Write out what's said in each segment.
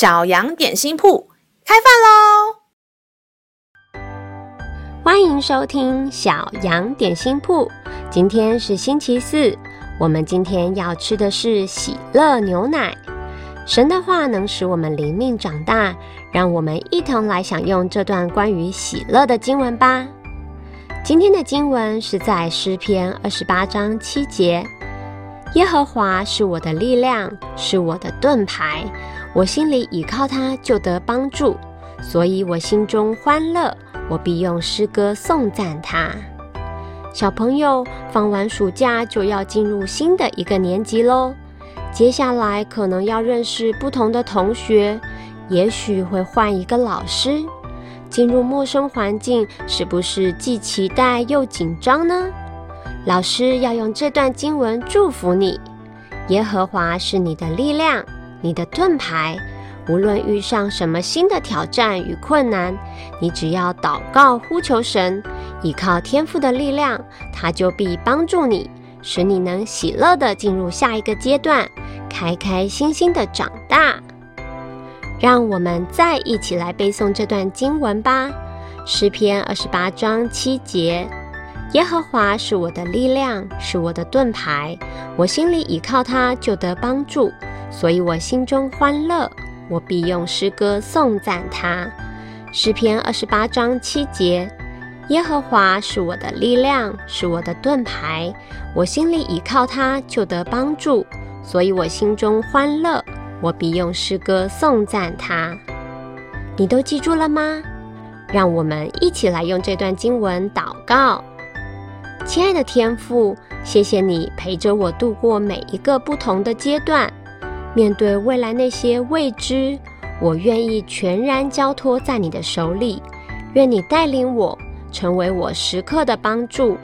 小羊点心铺开饭喽！欢迎收听小羊点心铺。今天是星期四，我们今天要吃的是喜乐牛奶。神的话能使我们灵命长大，让我们一同来享用这段关于喜乐的经文吧。今天的经文是在诗篇二十八章七节。耶和华是我的力量，是我的盾牌，我心里倚靠他，就得帮助，所以我心中欢乐，我必用诗歌颂赞他。小朋友，放完暑假就要进入新的一个年级喽，接下来可能要认识不同的同学，也许会换一个老师，进入陌生环境，是不是既期待又紧张呢？老师要用这段经文祝福你：耶和华是你的力量，你的盾牌。无论遇上什么新的挑战与困难，你只要祷告呼求神，依靠天父的力量，他就必帮助你，使你能喜乐地进入下一个阶段，开开心心地长大。让我们再一起来背诵这段经文吧，《诗篇》二十八章七节。耶和华是我的力量，是我的盾牌，我心里倚靠他，就得帮助，所以我心中欢乐，我必用诗歌颂赞他。诗篇二十八章七节：耶和华是我的力量，是我的盾牌，我心里倚靠他，就得帮助，所以我心中欢乐，我必用诗歌颂赞他。你都记住了吗？让我们一起来用这段经文祷告。亲爱的天父，谢谢你陪着我度过每一个不同的阶段。面对未来那些未知，我愿意全然交托在你的手里。愿你带领我，成为我时刻的帮助，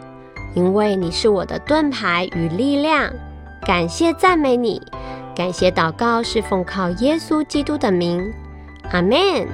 因为你是我的盾牌与力量。感谢赞美你，感谢祷告是奉靠耶稣基督的名，阿门。